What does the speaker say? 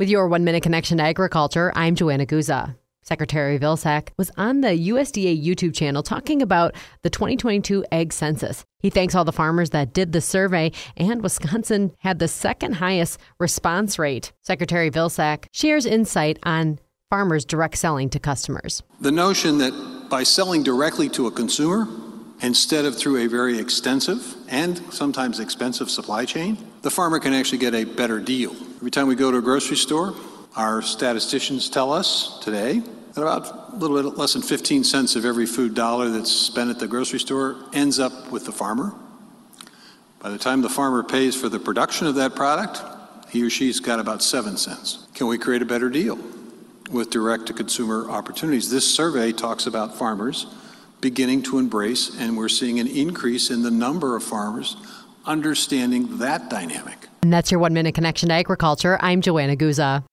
With your one minute connection to agriculture, I'm Joanna Guza. Secretary Vilsack was on the USDA YouTube channel talking about the 2022 Ag census. He thanks all the farmers that did the survey, and Wisconsin had the second highest response rate. Secretary Vilsack shares insight on farmers' direct selling to customers. The notion that by selling directly to a consumer, instead of through a very extensive and sometimes expensive supply chain, the farmer can actually get a better deal. Every time we go to a grocery store, our statisticians tell us today that about a little bit less than 15 cents of every food dollar that's spent at the grocery store ends up with the farmer. By the time the farmer pays for the production of that product, he or she's got about seven cents. Can we create a better deal with direct to consumer opportunities? This survey talks about farmers beginning to embrace, and we're seeing an increase in the number of farmers understanding that dynamic. And that's your one minute connection to agriculture. I'm Joanna Guza.